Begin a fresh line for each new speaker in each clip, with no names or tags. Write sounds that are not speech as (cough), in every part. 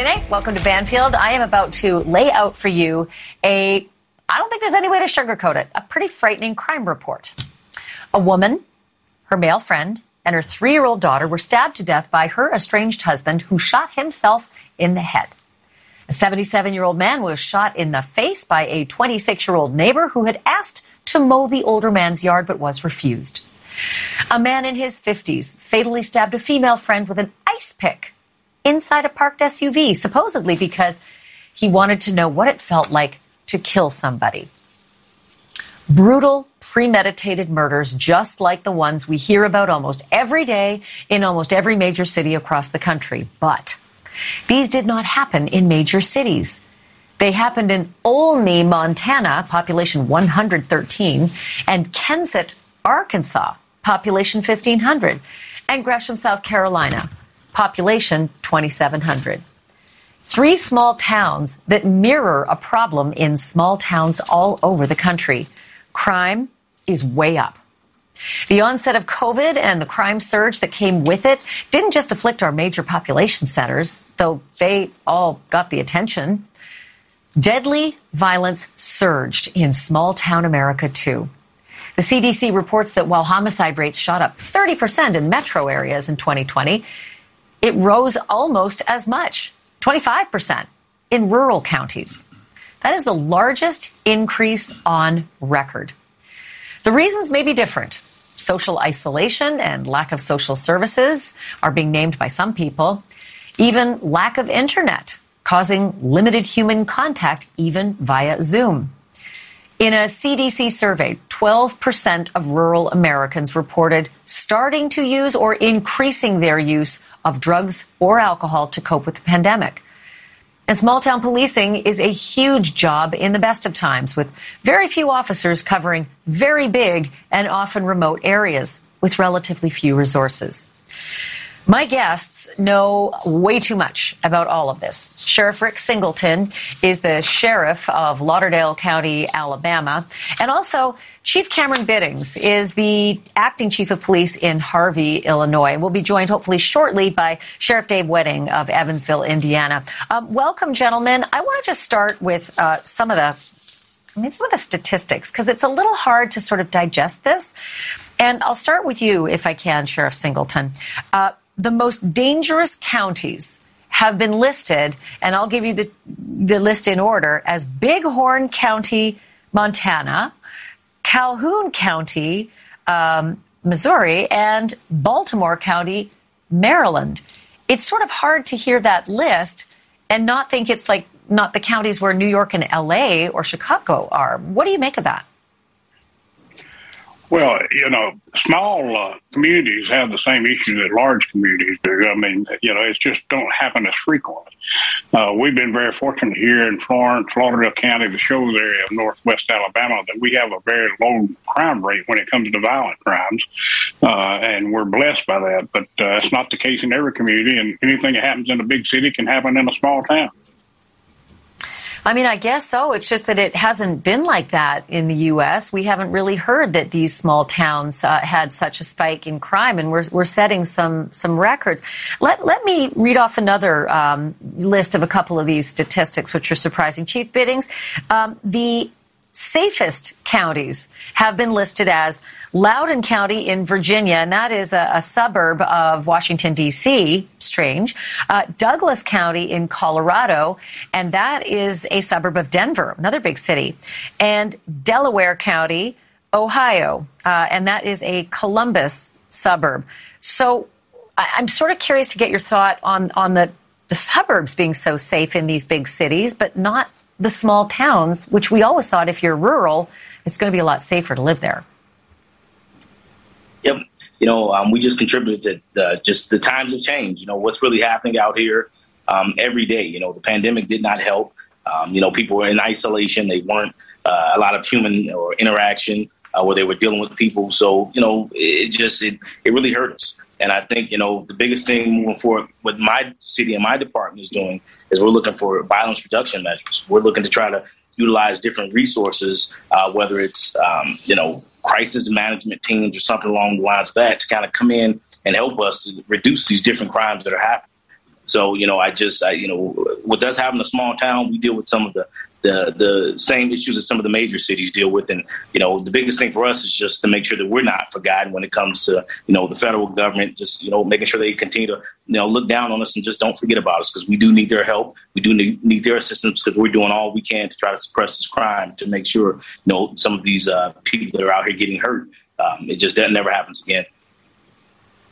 Friday. Welcome to Banfield. I am about to lay out for you a, I don't think there's any way to sugarcoat it, a pretty frightening crime report. A woman, her male friend, and her three year old daughter were stabbed to death by her estranged husband who shot himself in the head. A 77 year old man was shot in the face by a 26 year old neighbor who had asked to mow the older man's yard but was refused. A man in his 50s fatally stabbed a female friend with an ice pick inside a parked SUV, supposedly because he wanted to know what it felt like to kill somebody. Brutal, premeditated murders, just like the ones we hear about almost every day in almost every major city across the country. But these did not happen in major cities. They happened in Olney, Montana, population 113, and Kensett, Arkansas, population 1,500, and Gresham, South Carolina, population 2,700. Three small towns that mirror a problem in small towns all over the country. Crime is way up. The onset of COVID and the crime surge that came with it didn't just afflict our major population centers, though they all got the attention. Deadly violence surged in small town America, too. The CDC reports that while homicide rates shot up 30% in metro areas in 2020, it rose almost as much, 25%, in rural counties. That is the largest increase on record. The reasons may be different. Social isolation and lack of social services are being named by some people. Even lack of internet, causing limited human contact, even via Zoom. In a CDC survey, 12% of rural Americans reported starting to use or increasing their use of drugs or alcohol to cope with the pandemic. And small town policing is a huge job in the best of times, with very few officers covering very big and often remote areas with relatively few resources. My guests know way too much about all of this. Sheriff Rick Singleton is the sheriff of Lauderdale County, Alabama, and also Chief Cameron Biddings is the acting chief of police in Harvey, Illinois. We'll be joined hopefully shortly by Sheriff Dave Wedding of Evansville, Indiana. Um, welcome, gentlemen. I want to just start with uh, some of the I mean, some of the statistics, because it's a little hard to sort of digest this. And I'll start with you, if I can, Sheriff Singleton. Uh, the most dangerous counties have been listed, and I'll give you the, the list in order as Bighorn County, Montana, Calhoun County, um, Missouri, and Baltimore County, Maryland. It's sort of hard to hear that list and not think it's like not the counties where New York and LA or Chicago are. What do you make of that?
Well, you know, small uh, communities have the same issues that large communities do. I mean, you know, it just don't happen as frequently. Uh, we've been very fortunate here in Florence, Lauderdale County, the Shoals area of northwest Alabama, that we have a very low crime rate when it comes to violent crimes, uh, and we're blessed by that. But uh, it's not the case in every community, and anything that happens in a big city can happen in a small town.
I mean, I guess so. It's just that it hasn't been like that in the U.S. We haven't really heard that these small towns uh, had such a spike in crime, and we're, we're setting some some records. Let let me read off another um, list of a couple of these statistics, which are surprising. Chief Biddings, um, the safest counties have been listed as Loudoun County in Virginia, and that is a, a suburb of Washington, D.C., strange. Uh, Douglas County in Colorado, and that is a suburb of Denver, another big city. And Delaware County, Ohio, uh, and that is a Columbus suburb. So I, I'm sort of curious to get your thought on, on the, the suburbs being so safe in these big cities, but not the small towns, which we always thought if you're rural, it's going to be a lot safer to live there.
Yep. You know, um, we just contributed to the, just the times have changed. You know, what's really happening out here um, every day. You know, the pandemic did not help. Um, you know, people were in isolation. They weren't uh, a lot of human or interaction uh, where they were dealing with people. So, you know, it just it, it really hurt us. And I think, you know, the biggest thing moving forward, what my city and my department is doing is we're looking for violence reduction measures. We're looking to try to utilize different resources, uh, whether it's, um, you know, crisis management teams or something along the lines of that to kind of come in and help us reduce these different crimes that are happening. So, you know, I just, I, you know, what does happen in a small town, we deal with some of the, the the same issues that some of the major cities deal with. And you know, the biggest thing for us is just to make sure that we're not forgotten when it comes to you know the federal government. Just you know, making sure they continue to you know look down on us and just don't forget about us because we do need their help. We do need, need their assistance because we're doing all we can to try to suppress this crime to make sure you know some of these uh, people that are out here getting hurt. Um, it just that never happens again.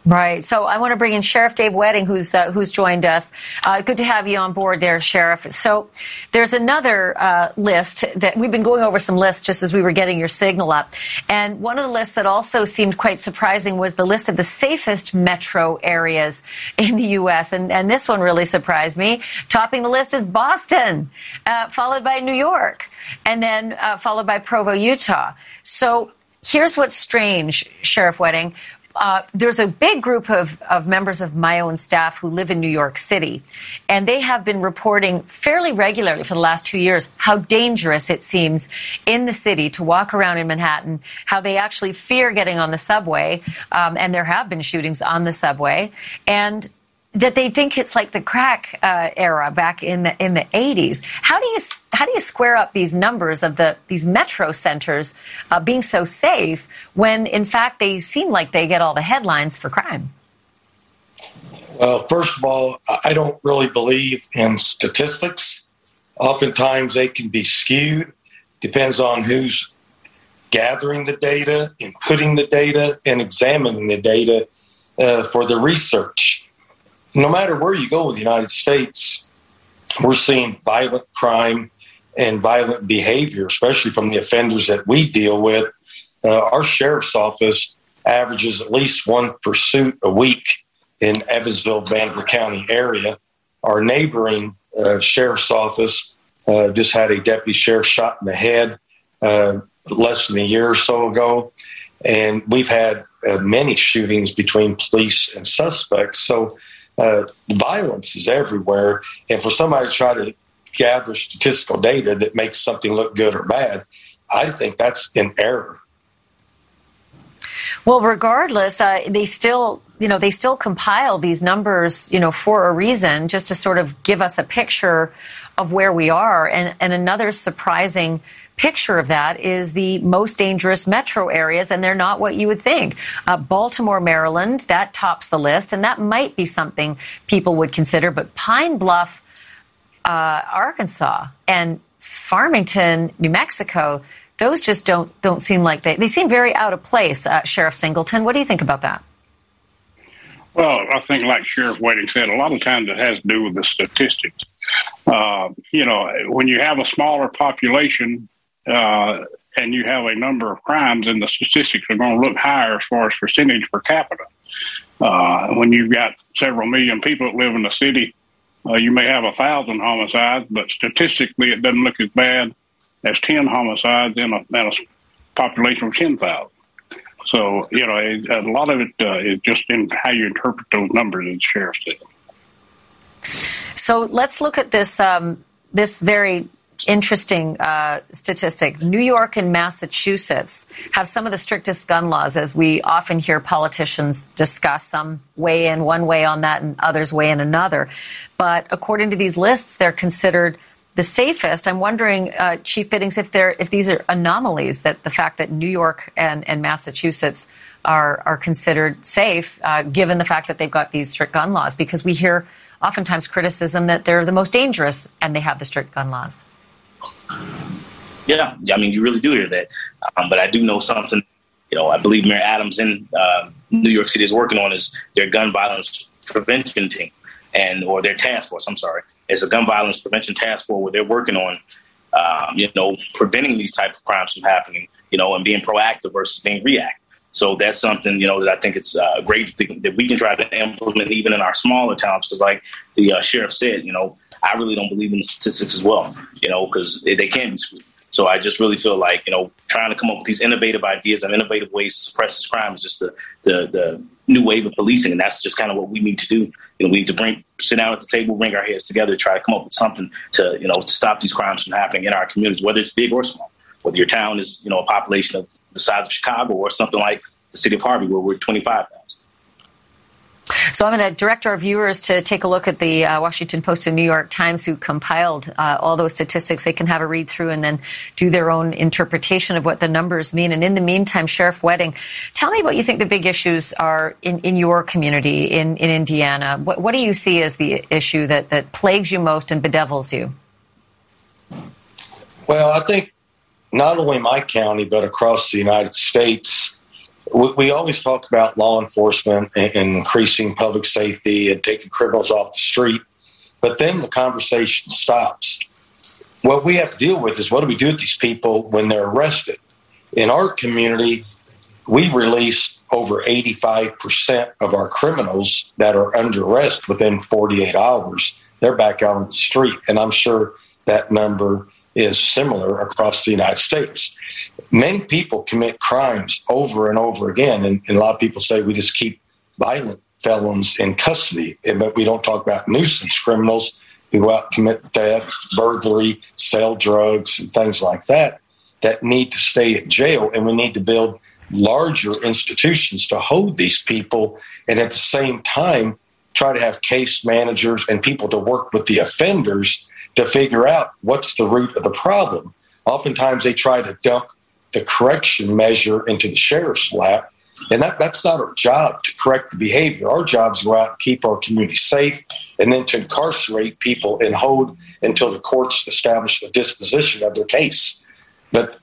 Right. So I want to bring in Sheriff Dave Wedding, who's uh, who's joined us. Uh, good to have you on board there, Sheriff. So there's another uh, list that we've been going over some lists just as we were getting your signal up, and one of the lists that also seemed quite surprising was the list of the safest metro areas in the U.S. and and this one really surprised me. Topping the list is Boston, uh, followed by New York, and then uh, followed by Provo, Utah. So here's what's strange, Sheriff Wedding. Uh, there's a big group of, of members of my own staff who live in New York City, and they have been reporting fairly regularly for the last two years how dangerous it seems in the city to walk around in Manhattan, how they actually fear getting on the subway, um, and there have been shootings on the subway, and that they think it's like the crack uh, era back in the in the 80s. How do you how do you square up these numbers of the these metro centers uh, being so safe when in fact they seem like they get all the headlines for crime?
Well, first of all, I don't really believe in statistics. Oftentimes they can be skewed. Depends on who's gathering the data, inputting the data, and examining the data uh, for the research no matter where you go in the United States, we're seeing violent crime and violent behavior, especially from the offenders that we deal with. Uh, our sheriff's office averages at least one pursuit a week in Evansville, Vanderburgh County area. Our neighboring uh, sheriff's office uh, just had a deputy sheriff shot in the head uh, less than a year or so ago. And we've had uh, many shootings between police and suspects. So uh, violence is everywhere. And for somebody to try to gather statistical data that makes something look good or bad, I think that's an error.
Well, regardless, uh, they still, you know, they still compile these numbers, you know, for a reason, just to sort of give us a picture of where we are. And, and another surprising picture of that is the most dangerous metro areas, and they're not what you would think. Uh, Baltimore, Maryland, that tops the list, and that might be something people would consider. But Pine Bluff, uh, Arkansas, and Farmington, New Mexico, those just don't don't seem like they they seem very out of place. Uh, Sheriff Singleton, what do you think about that?
Well, I think, like Sheriff Wedding said, a lot of times it has to do with the statistics. Uh, you know, when you have a smaller population, uh, and you have a number of crimes, and the statistics are going to look higher as far as percentage per capita. Uh, when you've got several million people that live in the city, uh, you may have a thousand homicides, but statistically, it doesn't look as bad as ten homicides in a, in a population of ten thousand. So you know, it, a lot of it uh, is just in how you interpret those numbers, as the sheriff said.
So let's look at this um, this very interesting uh, statistic. New York and Massachusetts have some of the strictest gun laws, as we often hear politicians discuss. Some weigh in one way on that, and others weigh in another. But according to these lists, they're considered the safest. I'm wondering, uh, Chief Biddings, if if these are anomalies that the fact that New York and, and Massachusetts are are considered safe, uh, given the fact that they've got these strict gun laws, because we hear oftentimes criticism that they're the most dangerous and they have the strict gun laws.
Yeah, I mean, you really do hear that. Um, but I do know something. You know, I believe Mayor Adams in uh, New York City is working on is their gun violence prevention team, and or their task force. I'm sorry, it's a gun violence prevention task force where they're working on, um, you know, preventing these type of crimes from happening. You know, and being proactive versus being reactive. So that's something you know that I think it's uh, great that we can try to implement even in our smaller towns. Because, like the uh, sheriff said, you know, I really don't believe in statistics as well, you know, because they, can be skewed. So I just really feel like, you know, trying to come up with these innovative ideas and innovative ways to suppress this crime is just the, the, the new wave of policing. And that's just kind of what we need to do. You know, we need to bring, sit down at the table, bring our heads together, try to come up with something to, you know, to stop these crimes from happening in our communities, whether it's big or small. Whether your town is, you know, a population of the size of Chicago or something like the city of Harvey where we're 25,000.
So I'm going to direct our viewers to take a look at the uh, Washington Post and New York Times, who compiled uh, all those statistics. They can have a read through and then do their own interpretation of what the numbers mean. And in the meantime, Sheriff Wedding, tell me what you think the big issues are in, in your community in, in Indiana. What, what do you see as the issue that, that plagues you most and bedevils you?
Well, I think not only my county, but across the United States, we, we always talk about law enforcement and, increasing public safety and taking criminals off the street. But then the conversation stops. What we have to deal with is what do we do with these people when they're arrested? In our community, we release over 85% of our criminals that are under arrest within 48 hours. They're back out on the street. And I'm sure that number is similar across the United States. Many people commit crimes over and over again, and, and, a lot of people say we just keep violent felons in custody, but we don't talk about nuisance criminals who go out and commit theft, burglary, sell drugs, and things like that that need to stay in jail, and we need to build larger institutions to hold these people, and at the same time try to have case managers and people to work with the offenders to figure out what's the root of the problem. Oftentimes, they try to dump the correction measure into the sheriff's lap, and that, that's not our job to correct the behavior. Our job is to go out and keep our community safe and then to incarcerate people and hold until the courts establish the disposition of their case. But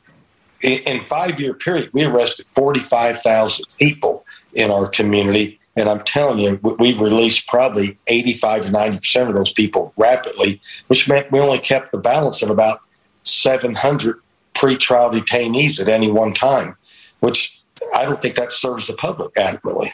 in, five year period, we arrested 45,000 people in our community and I'm telling you, we've released probably 85 to 90% of those people rapidly, which meant we only kept the balance of about 700 pretrial detainees at any one time, which I don't think that serves the public adequately.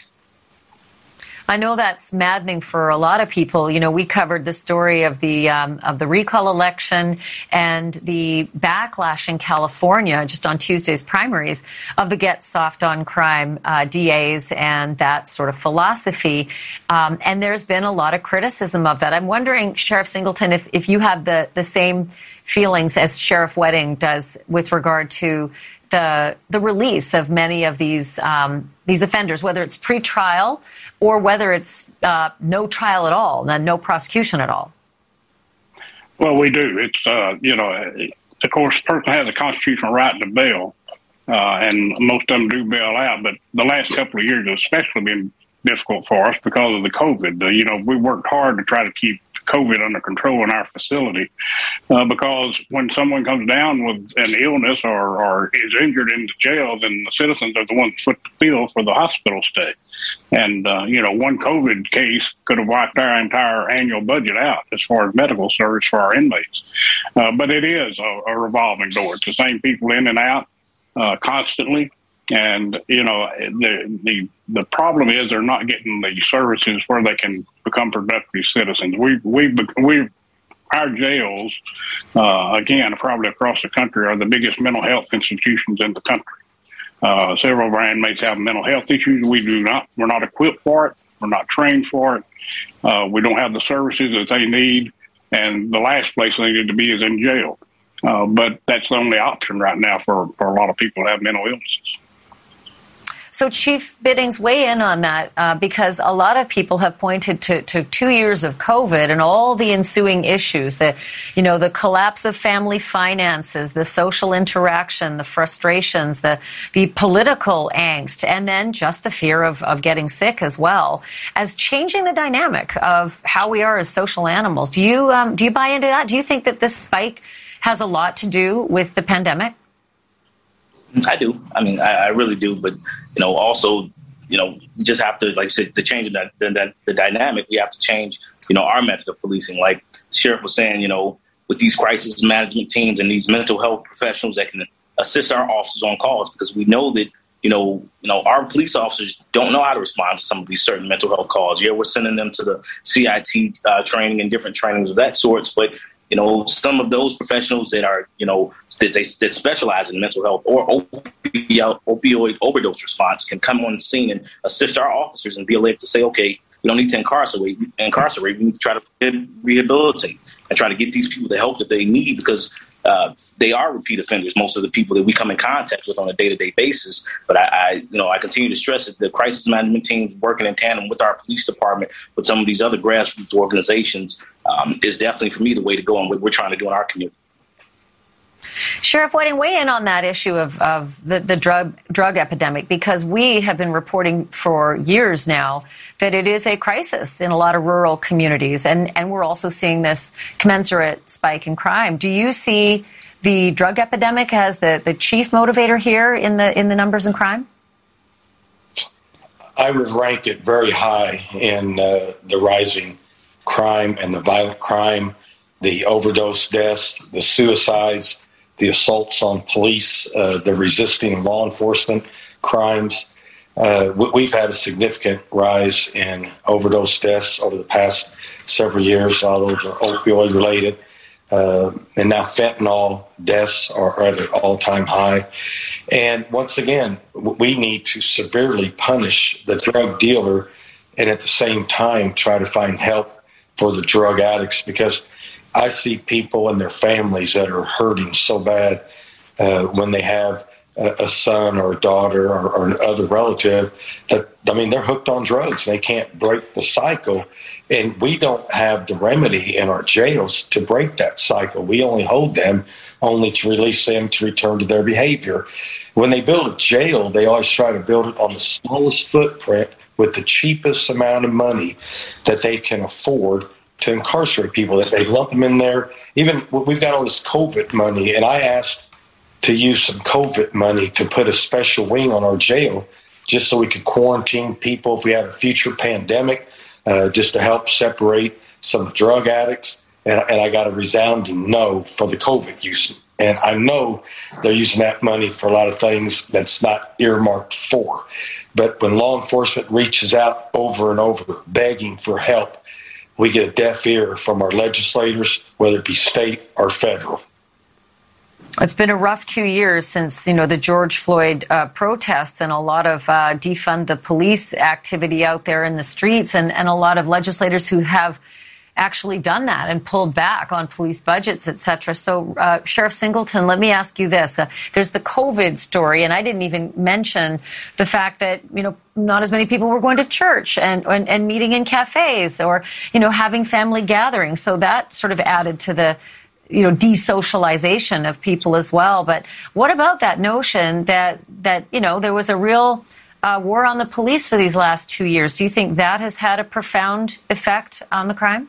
I know that's maddening for a lot of people. You know, we covered the story of the um, of the recall election and the backlash in California just on Tuesday's primaries of the get soft on crime uh, DAs and that sort of philosophy. Um, and there's been a lot of criticism of that. I'm wondering, Sheriff Singleton, if, if you have the, the same feelings as Sheriff Wedding does with regard to the the release of many of these um, these offenders, whether it's pre-trial or whether it's uh, no trial at all, no prosecution at all?
Well, we do. It's uh, you know, of course, the person has a constitutional right to bail, uh, and most of them do bail out. But the last couple of years, have especially been difficult for us because of the COVID. you know, we worked hard to try to keep COVID under control in our facility uh, because when someone comes down with an illness or, or is injured in the jail, then the citizens are the ones foot the bill for the hospital stay. And, uh, you know, one COVID case could have wiped our entire annual budget out as far as medical service for our inmates. Uh, but it is a, a, revolving door. It's the same people in and out uh, constantly. And you know the the the problem is they're not getting the services where they can become productive citizens. We we we our jails uh, again probably across the country are the biggest mental health institutions in the country. Uh, several of our inmates have mental health issues. We do not. We're not equipped for it. We're not trained for it. Uh, we don't have the services that they need. And the last place they need to be is in jail. Uh, but that's the only option right now for, for a lot of people that have mental illnesses.
So, Chief Biddings, weigh in on that uh, because a lot of people have pointed to, to, two years of COVID and all the ensuing issues that, you know, the collapse of family finances, the social interaction, the frustrations, the, the political angst, and then just the fear of, of getting sick as well as changing the dynamic of how we are as social animals. Do you, um, do you buy into that? Do you think that this spike has a lot to do with the pandemic?
I do. I mean, I, I really do. But you know, also, you know, you just have to, like you said, to change the, the, the dynamic. We have to change, you know, our method of policing. Like Sheriff was saying, you know, with these crisis management teams and these mental health professionals that can assist our officers on calls, because we know that you know, you know, our police officers don't know how to respond to some of these certain mental health calls. Yeah, we're sending them to the CIT uh, training and different trainings of that sorts, but you know, some of those professionals that are, you know, that they that specialize in mental health or opioid, opioid overdose response can come on the scene and assist our officers and be able to say, okay, we don't need to incarcerate. Incarcerate. We need to try to rehabilitate and try to get these people the help that they need because uh, they are repeat offenders. Most of the people that we come in contact with on a day to day basis. But I, I, you know, I continue to stress that the crisis management team working in tandem with our police department, with some of these other grassroots organizations, um, is definitely for me the way to go and what we're trying to do in our community.
Sheriff Whiting, weigh in on that issue of, of the, the drug drug epidemic because we have been reporting for years now that it is a crisis in a lot of rural communities, and, and we're also seeing this commensurate spike in crime. Do you see the drug epidemic as the, the chief motivator here in the in the numbers in crime?
I would rank it very high in uh, the rising crime and the violent crime, the overdose deaths, the suicides, the assaults on police, uh, the resisting law enforcement crimes. Uh, we've had a significant rise in overdose deaths over the past several years. All those are opioid related. Uh, and now fentanyl deaths are at an all time high. And once again, we need to severely punish the drug dealer and at the same time try to find help for the drug addicts because I see people and their families that are hurting so bad uh, when they have a, a, son or a daughter or, or other relative that I mean they're hooked on drugs. They can't break the cycle, and we don't have the remedy in our jails to break that cycle. We only hold them only to release them to return to their behavior. When they build a jail, they always try to build it on the smallest footprint with the cheapest amount of money that they can afford to incarcerate people. That they lump them in there. Even we've got all this COVID money, and I asked to use some COVID money to put a special wing on our jail, just so we could quarantine people if we had a future pandemic, uh, just to help separate some drug addicts. And, and I got a resounding no for the COVID use. And I know they're using that money for a lot of things that's not earmarked for. But when law enforcement reaches out over and over begging for help, we get a deaf ear from our legislators, whether it be state or federal.
It's been a rough two years since you know the George Floyd uh, protests and a lot of uh, defund the police activity out there in the streets, and, and a lot of legislators who have actually done that and pulled back on police budgets, et cetera. So, uh, Sheriff Singleton, let me ask you this. Uh, there's the COVID story, and I didn't even mention the fact that, you know, not as many people were going to church and, and, and meeting in cafes or, you know, having family gatherings. So that sort of added to the, you know, desocialization of people as well. But what about that notion that, that, you know, there was a real, uh, war on the police for these last two years. Do you think that has had a profound effect on the crime?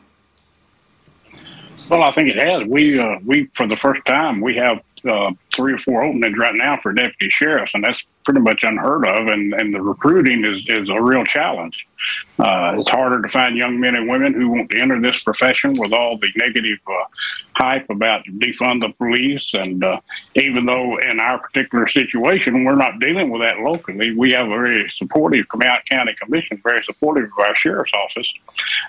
Well, I think it has. We uh, we for the first time we have uh, three or four openings right now for deputy sheriffs, and that's pretty much unheard of. And, and the recruiting is, is a real challenge. Uh, it's harder to find young men and women who want to enter this profession with all the negative uh, hype about defund the police. And uh, even though in our particular situation we're not dealing with that locally, we have a very supportive County Commission, very supportive of our sheriff's office.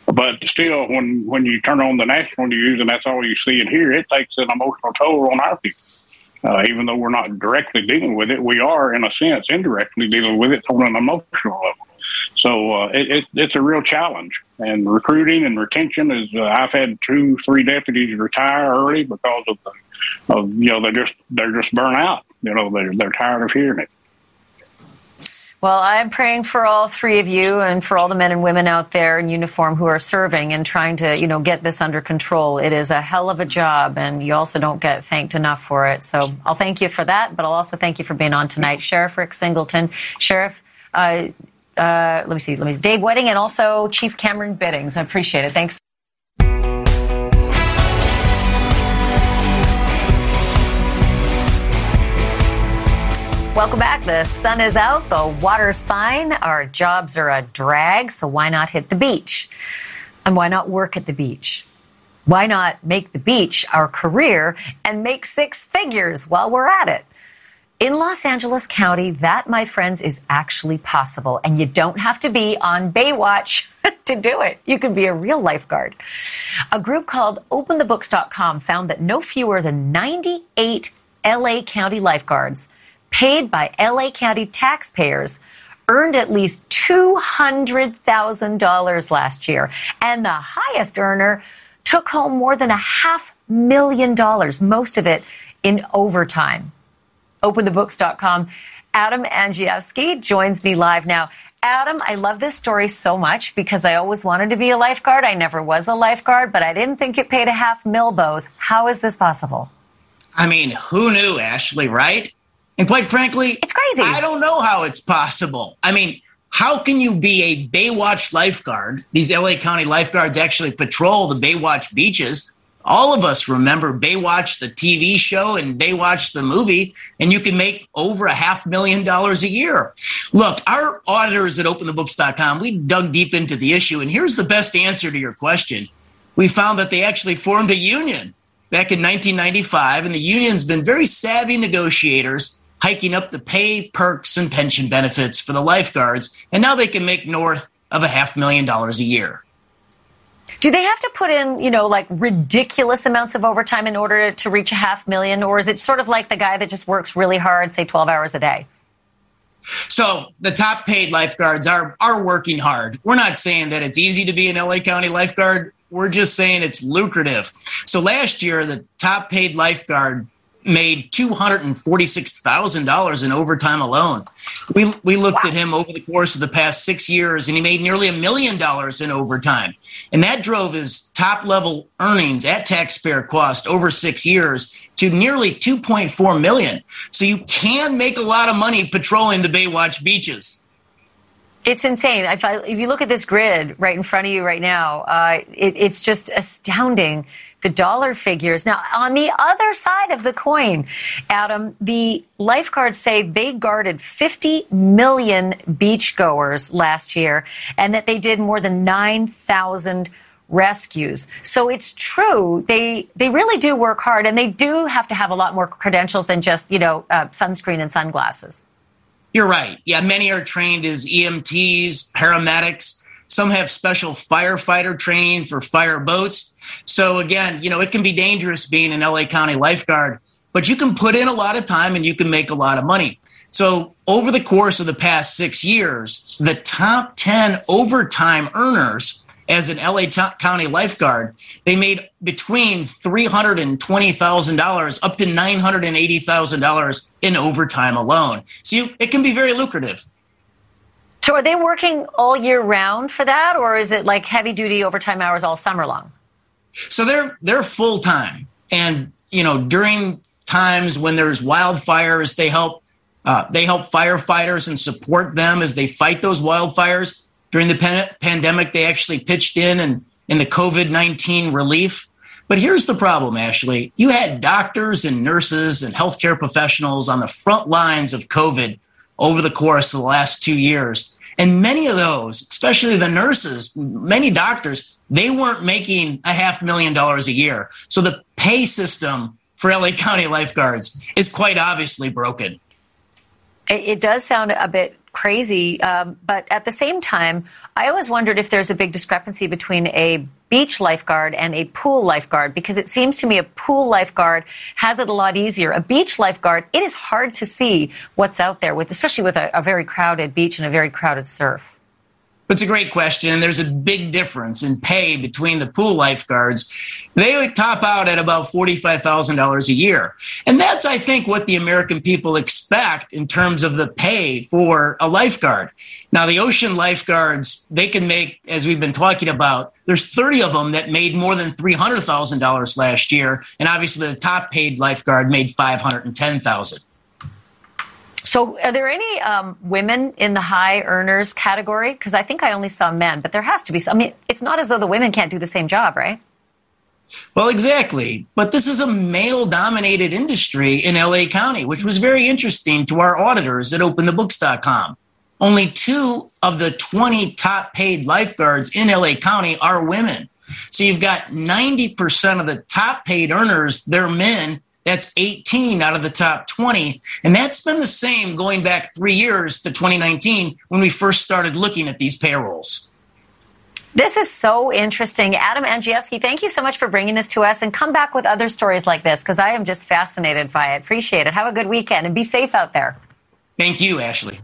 But still, when when you turn on the national news and that's all you see and hear, it takes an emotional toll on our people. Uh, even though we're not directly dealing with it, we are, in a sense, indirectly dealing with it on an emotional level. So uh, it, it, it's a real challenge. And recruiting and retention is. Uh, I've had two, three deputies retire early because of the, of you know they're just they're just burnt out. You know they're they're tired of hearing it.
Well, I'm praying for all three of you and for all the men and women out there in uniform who are serving and trying to, you know, get this under control. It is a hell of a job, and you also don't get thanked enough for it. So I'll thank you for that, but I'll also thank you for being on tonight, Sheriff Rick Singleton, Sheriff. Uh, uh, let me see, let me see, Dave Whiting, and also Chief Cameron Biddings. I appreciate it. Thanks. Welcome back. The sun is out, the water's fine, our jobs are a drag, so why not hit the beach? And why not work at the beach? Why not make the beach our career and make six figures while we're at it? In Los Angeles County, that, my friends, is actually possible. And you don't have to be on Baywatch (laughs) to do it. You can be a real lifeguard. A group called OpenTheBooks.com found that no fewer than 98 LA County lifeguards paid by LA County taxpayers earned at least $200,000 last year. And the highest earner took home more than a half million dollars, most of it in overtime. OpenTheBooks.com. Adam Andrzejewski joins me live now. Adam, I love this story so much because I always wanted to be a lifeguard. I never was a lifeguard, but I didn't think it paid a half mil bows. How is this possible?
I mean, who knew, Ashleigh, right? And quite frankly,
it's crazy.
I don't know how it's possible. I mean, how can you be a Baywatch lifeguard? These LA County lifeguards actually patrol the Baywatch beaches. All of us remember Baywatch, the TV show, and Baywatch, the movie, and you can make over a half million dollars a year. Look, our auditors at openthebooks.com, we dug deep into the issue, and here's the best answer to your question. We found that they actually formed a union back in 1995, and the union's been very savvy negotiators hiking up the pay, perks, and pension benefits for the lifeguards, and now they can make north of a half million dollars a year.
Do they have to put in, you know, like ridiculous amounts of overtime in order to reach a half million, or is it sort of like the guy that just works really hard, say 12 hours a day?
So the top paid lifeguards are are working hard. We're not saying that it's easy to be an LA County lifeguard. We're just saying it's lucrative. So last year, the top paid lifeguard made $246,000 in overtime alone. We, we looked wow. at him over the course of the past six years, and he made nearly a million dollars in overtime. And that drove his top level earnings at taxpayer cost over six years to nearly 2.4 million. So you can make a lot of money patrolling the Baywatch beaches.
It's insane. If, I, if you look at this grid right in front of you right now, uh, it, it's just astounding the dollar figures. Now, on the other side of the coin, Adam, the lifeguards say they guarded 50 million beachgoers last year and that they did more than 9,000 rescues. So it's true. They they really do work hard, and they do have to have a lot more credentials than just you know uh, sunscreen and sunglasses.
You're right. Yeah, many are trained as EMTs, paramedics. Some have special firefighter training for fire boats. So again, you know, it can be dangerous being an LA County lifeguard, but you can put in a lot of time and you can make a lot of money. So over the course of the past six years, the top 10 overtime earners as an LA County lifeguard, they made between $320,000 up to $980,000 in overtime alone. So you, it can be very lucrative.
So are they working all year round for that, or is it like heavy duty overtime hours all summer long?
So they're they're full time, and you know during times when there's wildfires, they help uh, they help firefighters and support them as they fight those wildfires. During the pan- pandemic, they actually pitched in and in the COVID nineteen relief. But here's the problem, Ashleigh. You had doctors and nurses and healthcare professionals on the front lines of COVID over the course of the last two years. And many of those, especially the nurses, many doctors, they weren't making a half million dollars a year. So the pay system for LA County lifeguards is quite obviously broken.
It, does sound a bit crazy, um, but at the same time, I always wondered if there's a big discrepancy between a beach lifeguard and a pool lifeguard because it seems to me a pool lifeguard has it a lot easier. A beach lifeguard, it is hard to see what's out there with, especially with a, a very crowded beach and a very crowded surf.
It's a great question, and there's a big difference in pay between the pool lifeguards. They would top out at about $45,000 a year. And that's, I think, what the American people expect in terms of the pay for a lifeguard. Now, the ocean lifeguards, they can make, as we've been talking about, there's 30 of them that made more than $300,000 last year. And obviously, the top paid lifeguard made 510000
so, are there any um, women in the high earners category? Because I think I only saw men, but there has to be. Some. I mean, it's not as though the women can't do the same job, right?
Well, exactly. But this is a male dominated industry in LA County, which was very interesting to our auditors at openthebooks.com. Only two of the 20 top paid lifeguards in LA County are women. So you've got 90% of the top paid earners, they're men, that's 18 out of the top 20. And that's been the same going back three years to 2019 when we first started looking at these payrolls.
This is so interesting. Adam Andrzejewski, thank you so much for bringing this to us and come back with other stories like this because I am just fascinated by it. Appreciate it. Have a good weekend and be safe out there.
Thank you, Ashleigh.